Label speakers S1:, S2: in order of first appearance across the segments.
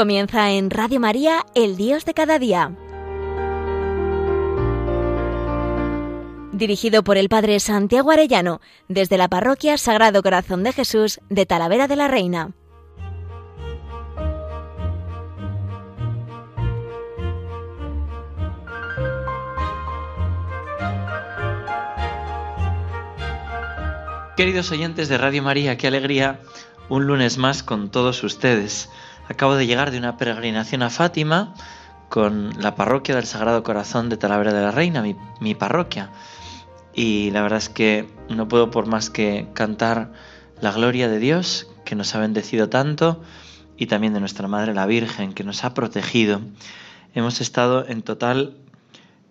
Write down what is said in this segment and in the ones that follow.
S1: Comienza en Radio María, El Dios de cada día. Dirigido por el Padre Santiago Arellano, desde la Parroquia Sagrado Corazón de Jesús de Talavera de la Reina.
S2: Queridos oyentes de Radio María, qué alegría un lunes más con todos ustedes. Acabo de llegar de una peregrinación a Fátima con la parroquia del Sagrado Corazón de Talavera de la Reina, mi, parroquia. Y la verdad es que no puedo por más que cantar la gloria de Dios, que nos ha bendecido tanto, y también de nuestra Madre la Virgen, que nos ha protegido. Hemos estado en total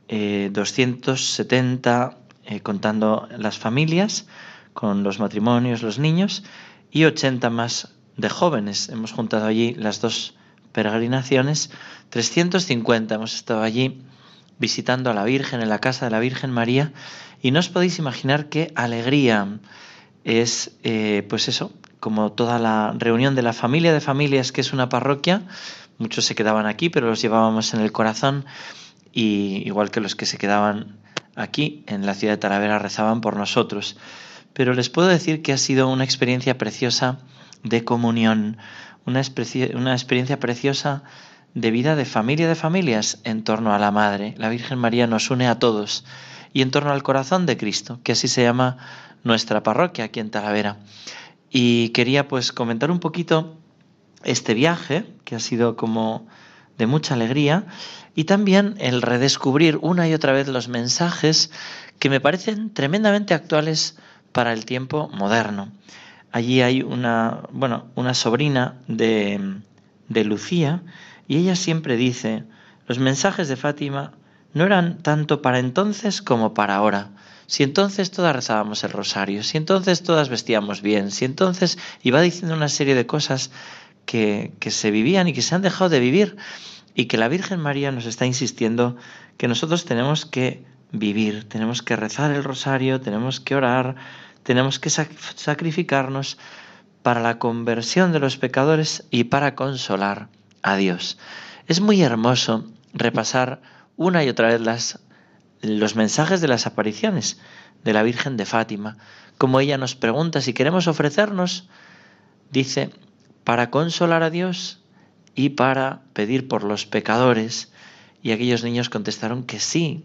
S2: 270 eh, eh, contando las familias, con los matrimonios, los niños, y 80 más de jóvenes. Hemos juntado allí las dos peregrinaciones, 350 hemos estado allí visitando a la Virgen en la casa de la Virgen María y no os podéis imaginar qué alegría es, eh, pues eso, como toda la reunión de la familia de familias que es una parroquia, muchos se quedaban aquí, pero los llevábamos en el corazón y igual que los que se quedaban aquí en la ciudad de Talavera rezaban por nosotros. Pero les puedo decir que ha sido una experiencia preciosa de comunión, una, una experiencia preciosa de vida de familia de familias en torno a la Madre. La Virgen María nos une a todos y en torno al corazón de Cristo, que así se llama nuestra parroquia aquí en Talavera. Y quería pues comentar un poquito este viaje, que ha sido como de mucha alegría, y también el redescubrir una y otra vez los mensajes que me parecen tremendamente actuales para el tiempo moderno. Allí hay una, bueno, una sobrina de, de Lucía y ella siempre dice, los mensajes de Fátima no eran tanto para entonces como para ahora. Si entonces todas rezábamos el rosario, si entonces todas vestíamos bien, si entonces iba diciendo una serie de cosas que, que se vivían y que se han dejado de vivir y que la Virgen María nos está insistiendo que nosotros tenemos que vivir, tenemos que rezar el rosario, tenemos que orar, tenemos que sacrificarnos para la conversión de los pecadores y para consolar a Dios. Es muy hermoso repasar una y otra vez las, los mensajes de las apariciones de la Virgen de Fátima, como ella nos pregunta si queremos ofrecernos, dice, para consolar a Dios y para pedir por los pecadores. Y aquellos niños contestaron que sí,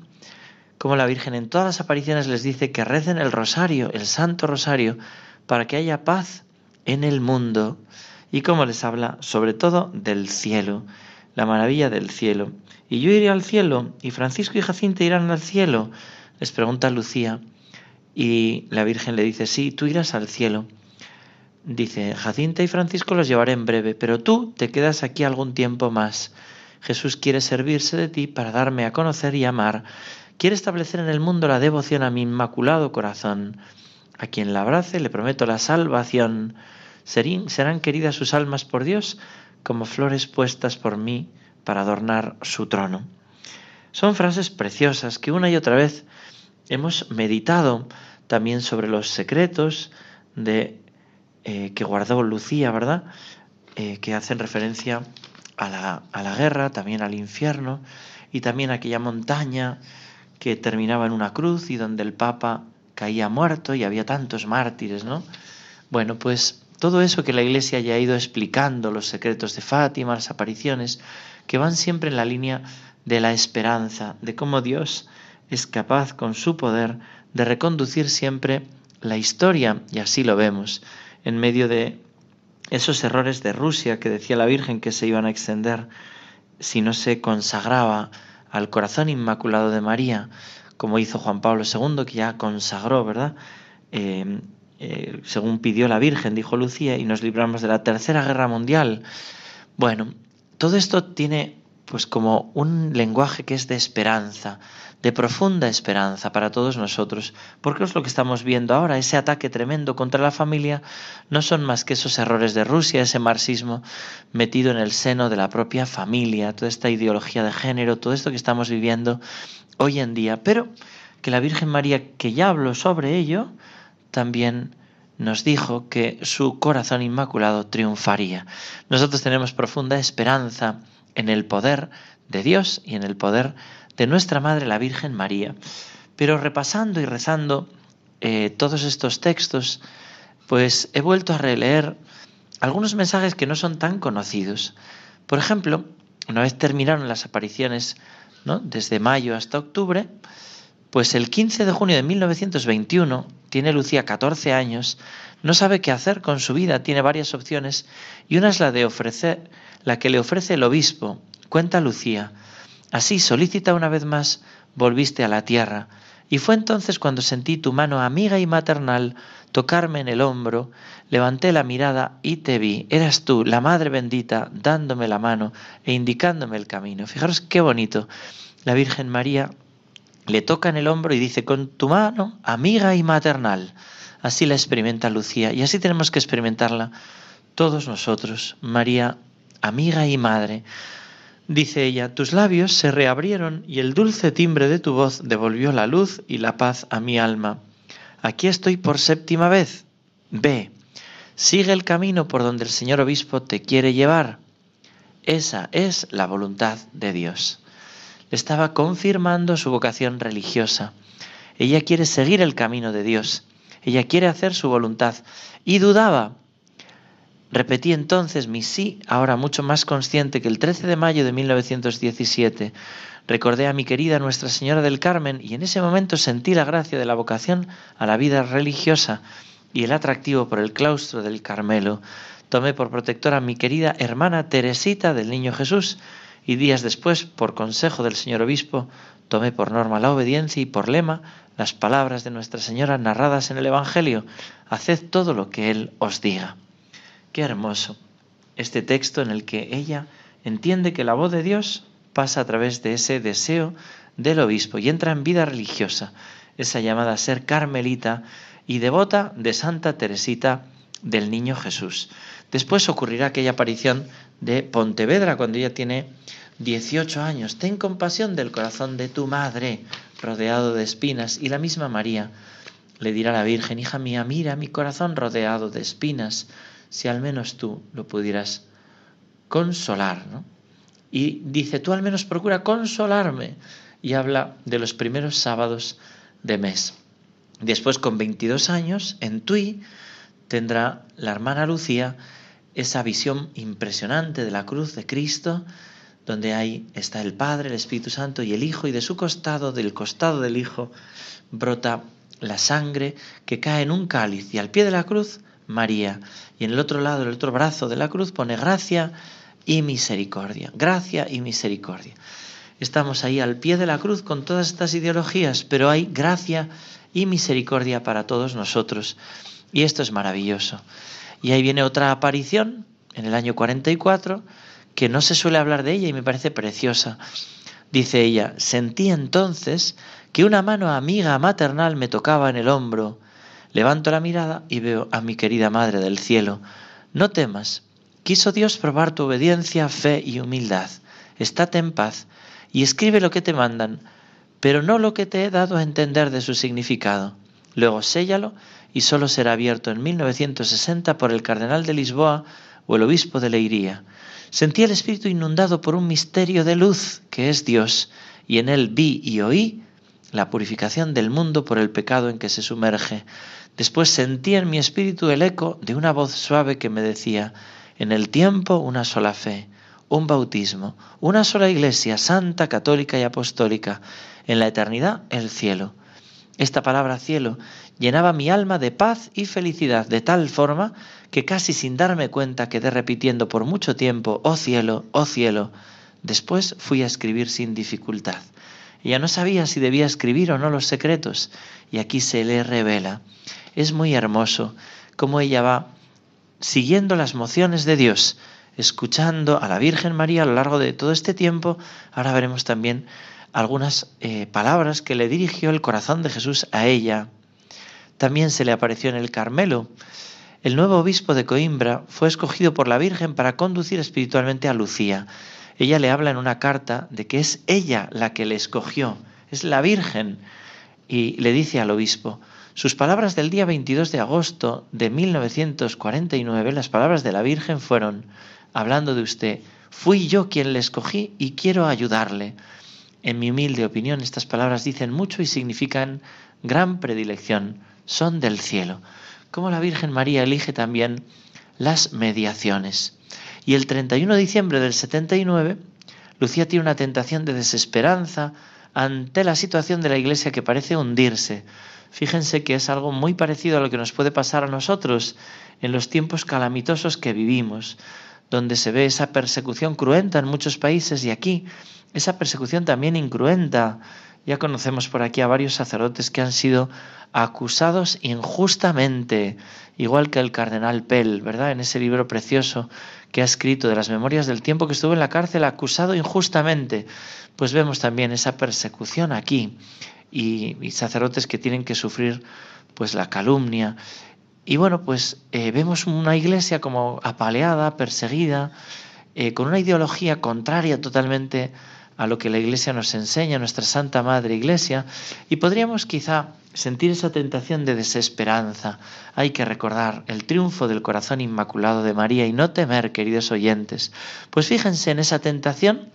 S2: como la Virgen en todas las apariciones les dice que recen el rosario, el Santo Rosario, para que haya paz en el mundo. Y como les habla sobre todo del cielo, la maravilla del cielo. Y yo iré al cielo, y Francisco y Jacinta irán al cielo, les pregunta Lucía. Y la Virgen le dice, sí, tú irás al cielo. Dice, Jacinta y Francisco los llevaré en breve, pero tú te quedas aquí algún tiempo más. Jesús quiere servirse de ti para darme a conocer y amar quiere establecer en el mundo la devoción a mi inmaculado corazón. A quien la abrace le prometo la salvación. Serán queridas sus almas por Dios como flores puestas por mí para adornar su trono. Son frases preciosas que una y otra vez hemos meditado también sobre los secretos de eh, que guardó Lucía, ¿verdad? Eh, que hacen referencia a la, a la guerra, también al infierno y también a aquella montaña que terminaba en una cruz y donde el Papa caía muerto y había tantos mártires, ¿no? Bueno, pues todo eso que la Iglesia ya ha ido explicando, los secretos de Fátima, las apariciones, que van siempre en la línea de la esperanza, de cómo Dios es capaz con su poder de reconducir siempre la historia, y así lo vemos, en medio de esos errores de Rusia que decía la Virgen que se iban a extender si no se consagraba al corazón inmaculado de María, como hizo Juan Pablo II, que ya consagró, ¿verdad? Eh, eh, según pidió la Virgen, dijo Lucía, y nos libramos de la Tercera Guerra Mundial. Bueno, todo esto tiene pues como un lenguaje que es de esperanza, de profunda esperanza para todos nosotros, porque es lo que estamos viendo ahora, ese ataque tremendo contra la familia, no son más que esos errores de Rusia, ese marxismo metido en el seno de la propia familia, toda esta ideología de género, todo esto que estamos viviendo hoy en día, pero que la Virgen María, que ya habló sobre ello, también nos dijo que su corazón inmaculado triunfaría. Nosotros tenemos profunda esperanza en el poder de Dios y en el poder de nuestra Madre la Virgen María. Pero repasando y rezando eh, todos estos textos, pues he vuelto a releer algunos mensajes que no son tan conocidos. Por ejemplo, una vez terminaron las apariciones, ¿no? desde mayo hasta octubre, pues el 15 de junio de 1921 tiene Lucía 14 años, no sabe qué hacer con su vida, tiene varias opciones y una es la de ofrecer, la que le ofrece el obispo. Cuenta Lucía, así solicita una vez más, volviste a la tierra, y fue entonces cuando sentí tu mano amiga y maternal tocarme en el hombro, levanté la mirada y te vi. Eras tú, la Madre bendita, dándome la mano e indicándome el camino. Fijaros qué bonito. La Virgen María le toca en el hombro y dice, con tu mano amiga y maternal. Así la experimenta Lucía y así tenemos que experimentarla todos nosotros. María, amiga y madre. Dice ella, tus labios se reabrieron y el dulce timbre de tu voz devolvió la luz y la paz a mi alma. Aquí estoy por séptima vez. Ve, sigue el camino por donde el señor obispo te quiere llevar. Esa es la voluntad de Dios. Le estaba confirmando su vocación religiosa. Ella quiere seguir el camino de Dios. Ella quiere hacer su voluntad. Y dudaba. Repetí entonces mi sí, ahora mucho más consciente que el 13 de mayo de 1917, Recordé a mi querida Nuestra Señora del Carmen y en ese momento sentí la gracia de la vocación a la vida religiosa y el atractivo por el claustro del Carmelo. Tomé por protectora a mi querida hermana Teresita del Niño Jesús y días después, por consejo del señor obispo, tomé por norma la obediencia y por lema las palabras de Nuestra Señora narradas en el Evangelio. Haced todo lo que Él os diga. Qué hermoso este texto en el que ella entiende que la voz de Dios pasa a través de ese deseo del obispo y entra en vida religiosa, esa llamada a ser carmelita y devota de Santa Teresita del Niño Jesús. Después ocurrirá aquella aparición de Pontevedra cuando ella tiene 18 años. Ten compasión del corazón de tu madre, rodeado de espinas, y la misma María le dirá a la Virgen, hija mía, mira mi corazón rodeado de espinas, si al menos tú lo pudieras consolar, ¿no? y dice, tú al menos procura consolarme. Y habla de los primeros sábados de mes. Después, con 22 años, en Tui, tendrá la hermana Lucía esa visión impresionante de la cruz de Cristo, donde ahí está el Padre, el Espíritu Santo y el Hijo, y de su costado, del costado del Hijo, brota la sangre que cae en un cáliz, y al pie de la cruz, María, y en el otro lado, el otro brazo de la cruz, pone gracia, y misericordia. Gracia y misericordia. Estamos ahí al pie de la cruz con todas estas ideologías, pero hay gracia y misericordia para todos nosotros. Y esto es maravilloso. Y ahí viene otra aparición en el año 44 que no se suele hablar de ella y me parece preciosa. Dice ella, sentí entonces que una mano amiga maternal me tocaba en el hombro. Levanto la mirada y veo a mi querida Madre del Cielo. No temas, Quiso Dios probar tu obediencia, fe y humildad. Estate en paz y escribe lo que te mandan, pero no lo que te he dado a entender de su significado. Luego séllalo y solo será abierto en 1960 por el cardenal de Lisboa o el obispo de Leiría. Sentí el espíritu inundado por un misterio de luz que es Dios, y en él vi y oí la purificación del mundo por el pecado en que se sumerge. Después sentí en mi espíritu el eco de una voz suave que me decía, en el tiempo una sola fe, un bautismo, una sola iglesia santa, católica y apostólica, en la eternidad el cielo. Esta palabra cielo llenaba mi alma de paz y felicidad de tal forma que casi sin darme cuenta quedé repitiendo por mucho tiempo, oh cielo, oh cielo. Después fui a escribir sin dificultad. Ella no sabía si debía escribir o no los secretos, y aquí se le revela. Es muy hermoso cómo ella va siguiendo las mociones de Dios, escuchando a la Virgen María a lo largo de todo este tiempo, ahora veremos también algunas eh, palabras que le dirigió el corazón de Jesús a ella. También se le apareció en el Carmelo. El nuevo obispo de Coimbra fue escogido por la Virgen para conducir espiritualmente a Lucía. Ella le habla en una carta de que es ella la que le escogió, es la Virgen, y le dice al obispo, Sus palabras del día 22 de agosto de 1949, las palabras de la Virgen fueron, hablando de usted, fui yo quien le escogí y quiero ayudarle. En mi humilde opinión, estas palabras dicen mucho y significan gran predilección, son del cielo. Como la Virgen María elige también las mediaciones. Y el 31 de diciembre del 79, Lucía tiene una tentación de desesperanza ante la situación de la Iglesia que parece hundirse. Fíjense que es algo muy parecido a lo que nos puede pasar a nosotros en los tiempos calamitosos que vivimos, donde se ve esa persecución cruenta en muchos países y aquí esa persecución también incruenta. Ya conocemos por aquí a varios sacerdotes que han sido acusados injustamente, igual que el cardenal Pell, ¿verdad? En ese libro precioso que ha escrito de las memorias del tiempo que estuvo en la cárcel acusado injustamente. Pues vemos también esa persecución aquí y, sacerdotes que tienen que sufrir pues la calumnia. Y bueno, pues eh, vemos una iglesia como apaleada, perseguida, eh, con una ideología contraria totalmente a lo que la iglesia nos enseña, nuestra Santa Madre Iglesia, y podríamos quizá sentir esa tentación de desesperanza. Hay que recordar el triunfo del corazón inmaculado de María y no temer, queridos oyentes. Pues fíjense en esa tentación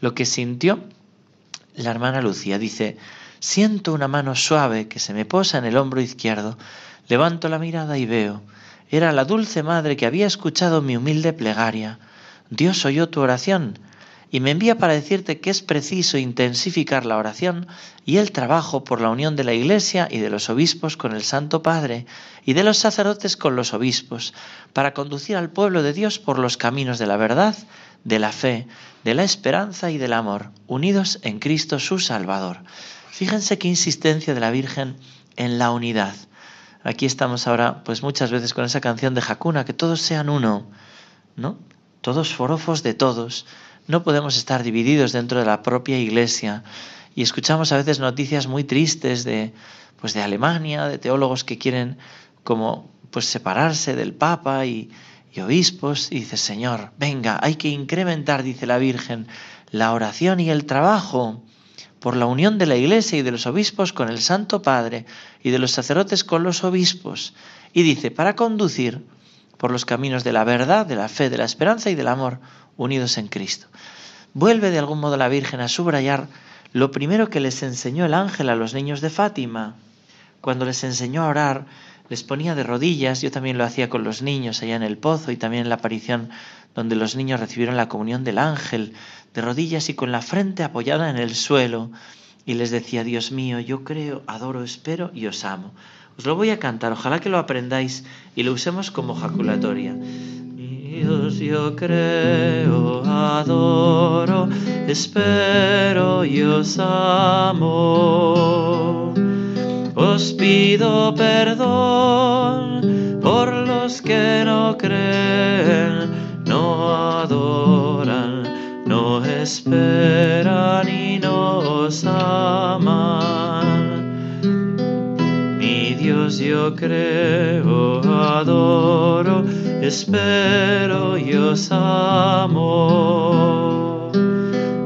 S2: lo que sintió la hermana Lucía. Dice, Siento una mano suave que se me posa en el hombro izquierdo. Levanto la mirada y veo. Era la dulce madre que había escuchado mi humilde plegaria. Dios oyó tu oración y me envía para decirte que es preciso intensificar la oración y el trabajo por la unión de la Iglesia y de los obispos con el Santo Padre y de los sacerdotes con los obispos, para conducir al pueblo de Dios por los caminos de la verdad, de la fe, de la esperanza y del amor, unidos en Cristo su Salvador. Fíjense qué insistencia de la Virgen en la unidad. Aquí estamos ahora, pues muchas veces con esa canción de Jacuna, que todos sean uno, ¿no? Todos forofos de todos. No podemos estar divididos dentro de la propia Iglesia. Y escuchamos a veces noticias muy tristes de, pues de Alemania, de teólogos que quieren como pues separarse del Papa y, y obispos. Y dice, Señor, venga, hay que incrementar, dice la Virgen, la oración y el trabajo por la unión de la Iglesia y de los obispos con el Santo Padre y de los sacerdotes con los obispos. Y dice, para conducir por los caminos de la verdad, de la fe, de la esperanza y del amor, unidos en Cristo. Vuelve de algún modo la Virgen a subrayar lo primero que les enseñó el ángel a los niños de Fátima. Cuando les enseñó a orar, les ponía de rodillas, yo también lo hacía con los niños allá en el pozo y también en la aparición donde los niños recibieron la comunión del ángel, de rodillas y con la frente apoyada en el suelo, y les decía, Dios mío, yo creo, adoro, espero y os amo. Os lo voy a cantar, ojalá que lo aprendáis y lo usemos como jaculatoria. Dios, yo creo, adoro, espero y os amo. Os pido perdón por los que no creen, no adoran no esperan y nos aman. Mi Dios yo creo, adoro, espero y os amo.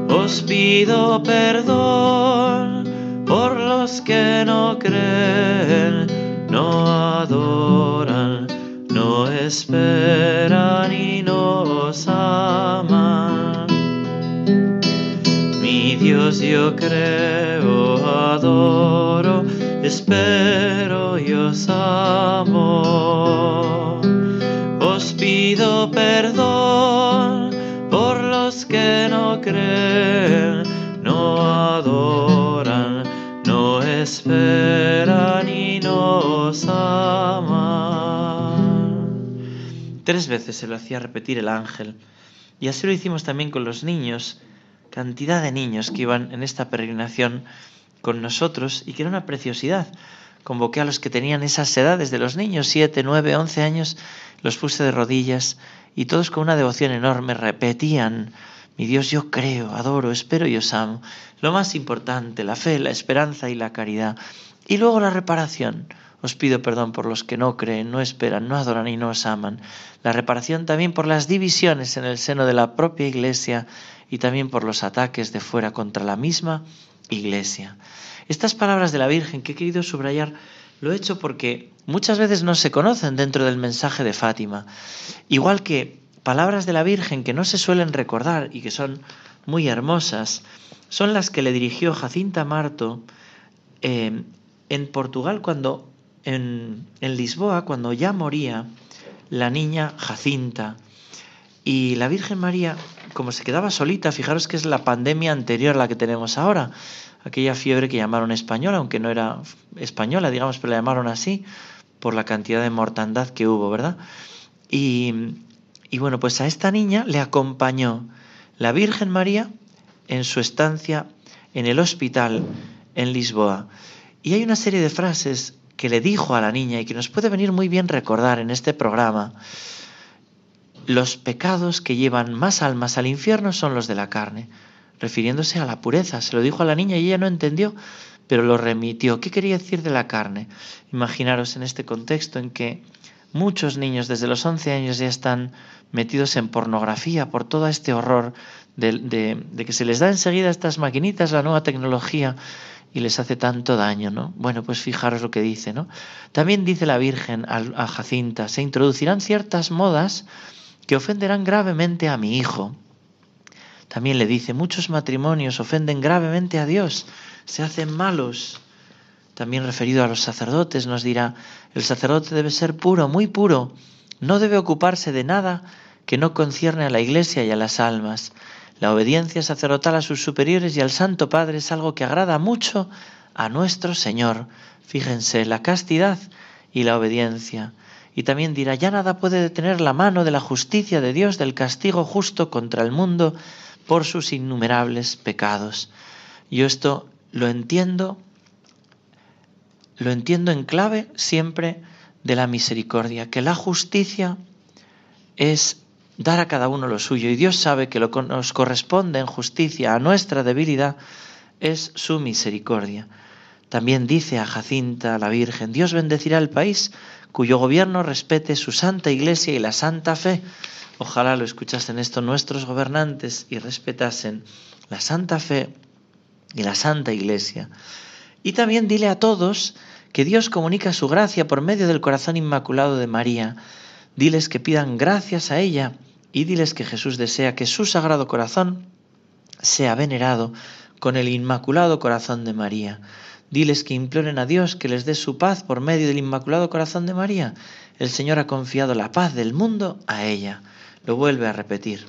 S2: Os pido perdón los que no creen, no adoran, no esperan y nos aman. Dios yo creo, adoro, espero y os amo. Os pido perdón por los que no creen, no adoran, no esperan y nos aman. Tres veces se lo hacía repetir el ángel. Y así lo hicimos también con los niños cantidad de niños que iban en esta peregrinación con nosotros y que era una preciosidad. Convoqué a los que tenían esas edades de los niños, siete, nueve, once años, los puse de rodillas y todos con una devoción enorme repetían, mi Dios yo creo, adoro, espero y os amo. Lo más importante, la fe, la esperanza y la caridad. Y luego la reparación. Os pido perdón por los que no creen, no esperan, no adoran y no os aman. La reparación también por las divisiones en el seno de la propia Iglesia y también por los ataques de fuera contra la misma iglesia. Estas palabras de la Virgen que he querido subrayar Lo he hecho porque muchas veces no se conocen dentro del mensaje de Fátima. Igual que palabras de la Virgen que no se suelen recordar y que son muy hermosas, son las que le dirigió Jacinta Marto eh, en Portugal cuando, en, en Lisboa, cuando ya moría la niña Jacinta. Y la Virgen María, como se quedaba solita, fijaros que es la pandemia anterior a la que tenemos ahora, aquella fiebre que llamaron española, aunque no era española, digamos, pero la llamaron así por la cantidad de mortandad que hubo, ¿verdad? Y, y bueno, pues a esta niña le acompañó la Virgen María en su estancia en el hospital en Lisboa. Y hay una serie de frases que le dijo a la niña y que nos puede venir muy bien recordar en este programa. Los pecados que llevan más almas al infierno son los de la carne refiriéndose a la pureza. Se lo dijo a la niña y ella no entendió, pero lo remitió. ¿Qué quería decir de la carne? Imaginaros en este contexto en que muchos niños desde los 11 años ya están metidos en pornografía por todo este horror de, que se les da enseguida estas maquinitas, la nueva tecnología, y les hace tanto daño, ¿no? Bueno, pues fijaros lo que dice, ¿no? También dice la Virgen a Jacinta, se introducirán ciertas modas que ofenderán gravemente a mi hijo. También le dice, muchos matrimonios ofenden gravemente a Dios, se hacen malos. También referido a los sacerdotes nos dirá, el sacerdote debe ser puro, muy puro, no debe ocuparse de nada que no concierne a la Iglesia y a las almas. La obediencia sacerdotal a sus superiores y al Santo Padre es algo que agrada mucho a nuestro Señor. Fíjense, la castidad y la obediencia. Y también dirá, ya nada puede detener la mano de la justicia de Dios, del castigo justo contra el mundo por sus innumerables pecados. Yo esto lo entiendo, lo entiendo en clave siempre de la misericordia, que la justicia es dar a cada uno lo suyo y Dios sabe que lo que nos corresponde en justicia a nuestra debilidad es su misericordia. También dice a Jacinta la Virgen, Dios bendecirá el país cuyo gobierno respete su santa iglesia y la santa fe Ojalá lo escuchasen esto nuestros gobernantes y respetasen la santa fe y la santa iglesia. Y también dile a todos que Dios comunica su gracia por medio del corazón inmaculado de María. Diles que pidan gracias a ella y diles que Jesús desea que su sagrado corazón sea venerado con el inmaculado corazón de María. Diles que imploren a Dios que les dé su paz por medio del inmaculado corazón de María. El Señor ha confiado la paz del mundo a ella. Lo vuelve a repetir,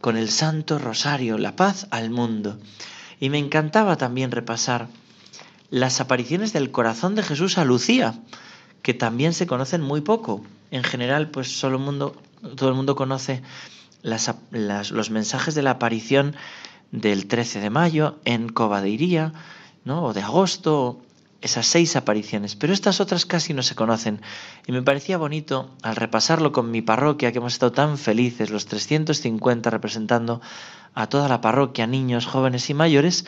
S2: con el Santo Rosario, la paz al mundo. Y me encantaba también repasar las apariciones del corazón de Jesús a Lucía, que también se conocen muy poco. En general, pues solo mundo, todo el mundo conoce los mensajes de la aparición del 13 de mayo en Cova ¿no? o de agosto, esas seis apariciones, pero estas otras casi no se conocen. Y me parecía bonito, al repasarlo con mi parroquia, que hemos estado tan felices, los 350 representando a toda la parroquia, niños, jóvenes y mayores,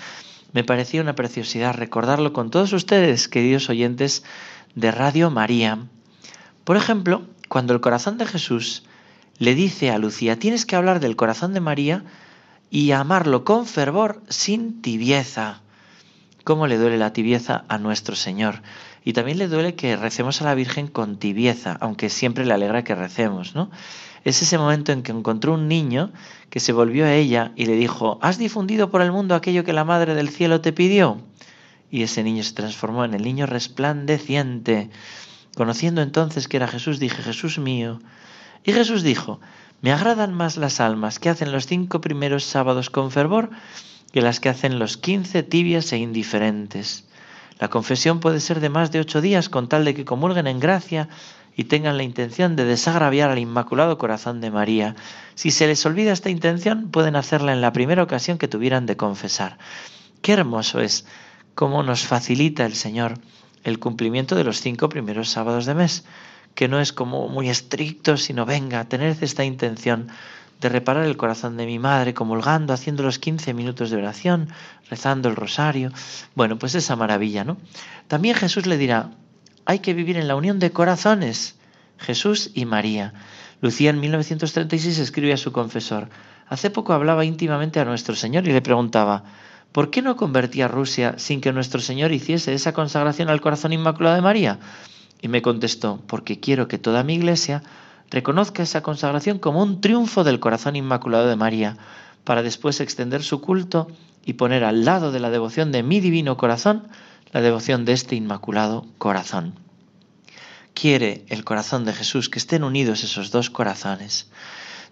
S2: me parecía una preciosidad recordarlo con todos ustedes, queridos oyentes de Radio María. Por ejemplo, cuando el corazón de Jesús le dice a Lucía, tienes que hablar del corazón de María y amarlo con fervor sin tibieza cómo le duele la tibieza a nuestro Señor. Y también le duele que recemos a la Virgen con tibieza, aunque siempre le alegra que recemos, ¿no? Es ese momento en que encontró un niño que se volvió a ella y le dijo, ¿has difundido por el mundo aquello que la Madre del Cielo te pidió? Y ese niño se transformó en el niño resplandeciente. Conociendo entonces que era Jesús, dije, Jesús mío. Y Jesús dijo, me agradan más las almas que hacen los cinco primeros sábados con fervor que las que hacen los quince tibias e indiferentes. La confesión puede ser de más de ocho días con tal de que comulguen en gracia y tengan la intención de desagraviar al Inmaculado Corazón de María. Si se les olvida esta intención, pueden hacerla en la primera ocasión que tuvieran de confesar. Qué hermoso es cómo nos facilita el Señor el cumplimiento de los cinco primeros sábados de mes, que no es como muy estricto, sino venga, tened esta intención de reparar el corazón de mi madre, comulgando, haciendo los 15 minutos de oración, rezando el rosario. Bueno, pues esa maravilla, ¿no? También Jesús le dirá, hay que vivir en la unión de corazones, Jesús y María. Lucía en 1936 escribe a su confesor, hace poco hablaba íntimamente a nuestro Señor y le preguntaba, ¿Por qué no convertía Rusia sin que nuestro Señor hiciese esa consagración al corazón inmaculado de María? Y me contestó, porque quiero que toda mi iglesia reconozca esa consagración como un triunfo del corazón inmaculado de María, para después extender su culto y poner al lado de la devoción de mi divino corazón la devoción de este inmaculado corazón. Quiere el corazón de Jesús que estén unidos esos dos corazones.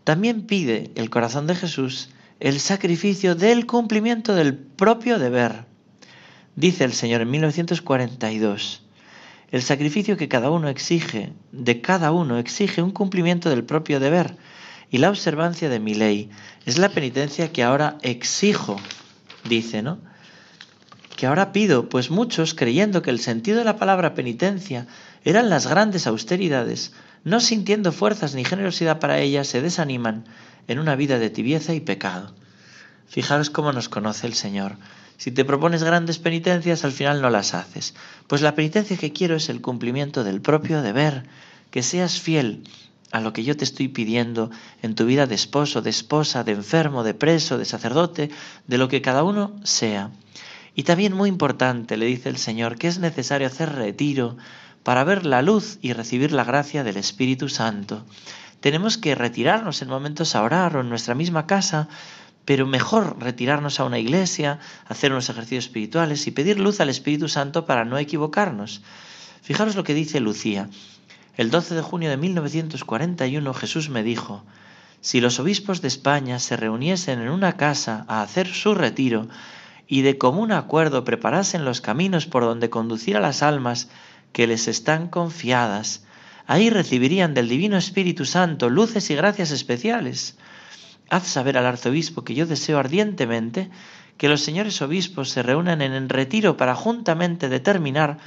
S2: También pide el corazón de Jesús el sacrificio del cumplimiento del propio deber. Dice el Señor en 1942, el sacrificio que cada uno exige, de cada uno exige un cumplimiento del propio deber y la observancia de mi ley. Es la penitencia que ahora exijo, dice, ¿no? Que ahora pido, pues muchos, creyendo que el sentido de la palabra penitencia eran las grandes austeridades, no sintiendo fuerzas ni generosidad para ellas, se desaniman en una vida de tibieza y pecado. Fijaros cómo nos conoce el Señor. Si te propones grandes penitencias, al final no las haces. Pues la penitencia que quiero es el cumplimiento del propio deber, que seas fiel a lo que yo te estoy pidiendo en tu vida de esposo, de esposa, de enfermo, de preso, de sacerdote, de lo que cada uno sea. Y también muy importante, le dice el Señor, que es necesario hacer retiro para ver la luz y recibir la gracia del Espíritu Santo. Tenemos que retirarnos en momentos a orar o en nuestra misma casa pero mejor retirarnos a una iglesia, hacer unos ejercicios espirituales y pedir luz al Espíritu Santo para no equivocarnos. Fijaros lo que dice Lucía. El 12 de junio de 1941 Jesús me dijo, si los obispos de España se reuniesen en una casa a hacer su retiro y de común acuerdo preparasen los caminos por donde conducir a las almas que les están confiadas, ahí recibirían del Divino Espíritu Santo luces y gracias especiales haz saber al arzobispo que yo deseo ardientemente que los señores obispos se reúnan en el retiro para juntamente determinar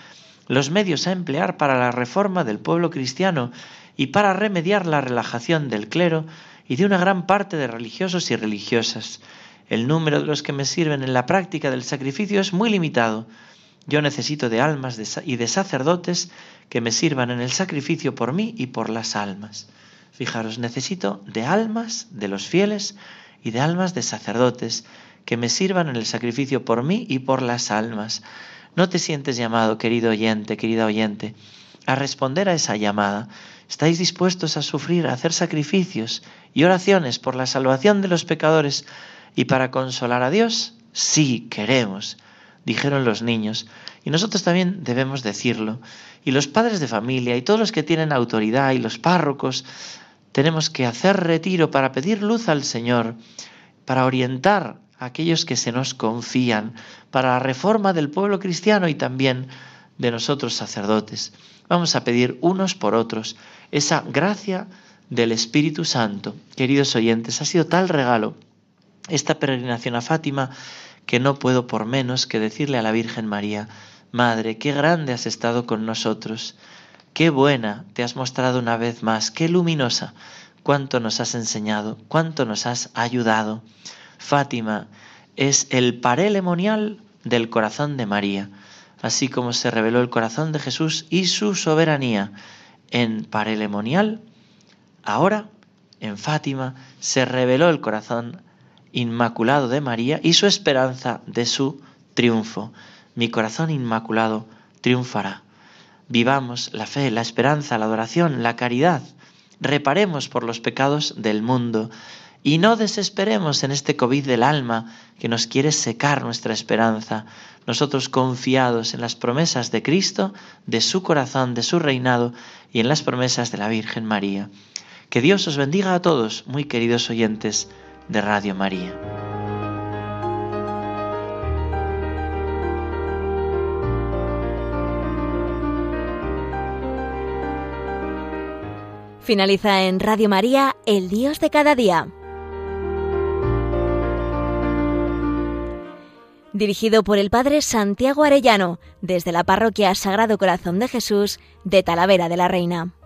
S2: los medios a emplear para la reforma del pueblo cristiano y para remediar la relajación del clero y de una gran parte de religiosos y religiosas. El número de los que me sirven en la práctica del sacrificio es muy limitado. Yo necesito de almas y de sacerdotes que me sirvan en el sacrificio por mí y por las almas. Fijaros, necesito de almas de los fieles y de almas de sacerdotes que me sirvan en el sacrificio por mí y por las almas. No te sientes llamado, querido oyente, querida oyente, a responder a esa llamada. ¿Estáis dispuestos a sufrir, a hacer sacrificios y oraciones por la salvación de los pecadores y para consolar a Dios? Sí, queremos, dijeron los niños, y nosotros también debemos decirlo. Y los padres de familia y todos los que tienen autoridad y los párrocos tenemos que hacer retiro para pedir luz al Señor, para orientar a aquellos que se nos confían, para la reforma del pueblo cristiano y también de nosotros sacerdotes. Vamos a pedir unos por otros esa gracia del Espíritu Santo. Queridos oyentes, ha sido tal regalo esta peregrinación a Fátima que no puedo por menos que decirle a la Virgen María, Madre, qué grande has estado con nosotros. Qué buena te has mostrado una vez más, qué luminosa, cuánto nos has enseñado, cuánto nos has ayudado. Fátima es el parelemonial del corazón de María, así como se reveló el corazón de Jesús y su soberanía en parelemonial, ahora en Fátima se reveló el corazón inmaculado de María y su esperanza de su triunfo. Mi corazón inmaculado triunfará. Vivamos la fe, la esperanza, la adoración, la caridad. Reparemos por los pecados del mundo y no desesperemos en este COVID del alma que nos quiere secar nuestra esperanza. Nosotros confiados en las promesas de Cristo, de su corazón, de su reinado y en las promesas de la Virgen María. Que Dios os bendiga a todos, muy queridos oyentes de Radio María.
S1: Finaliza en Radio María, El Dios de cada día. Dirigido por el Padre Santiago Arellano, desde la Parroquia Sagrado Corazón de Jesús de Talavera de la Reina.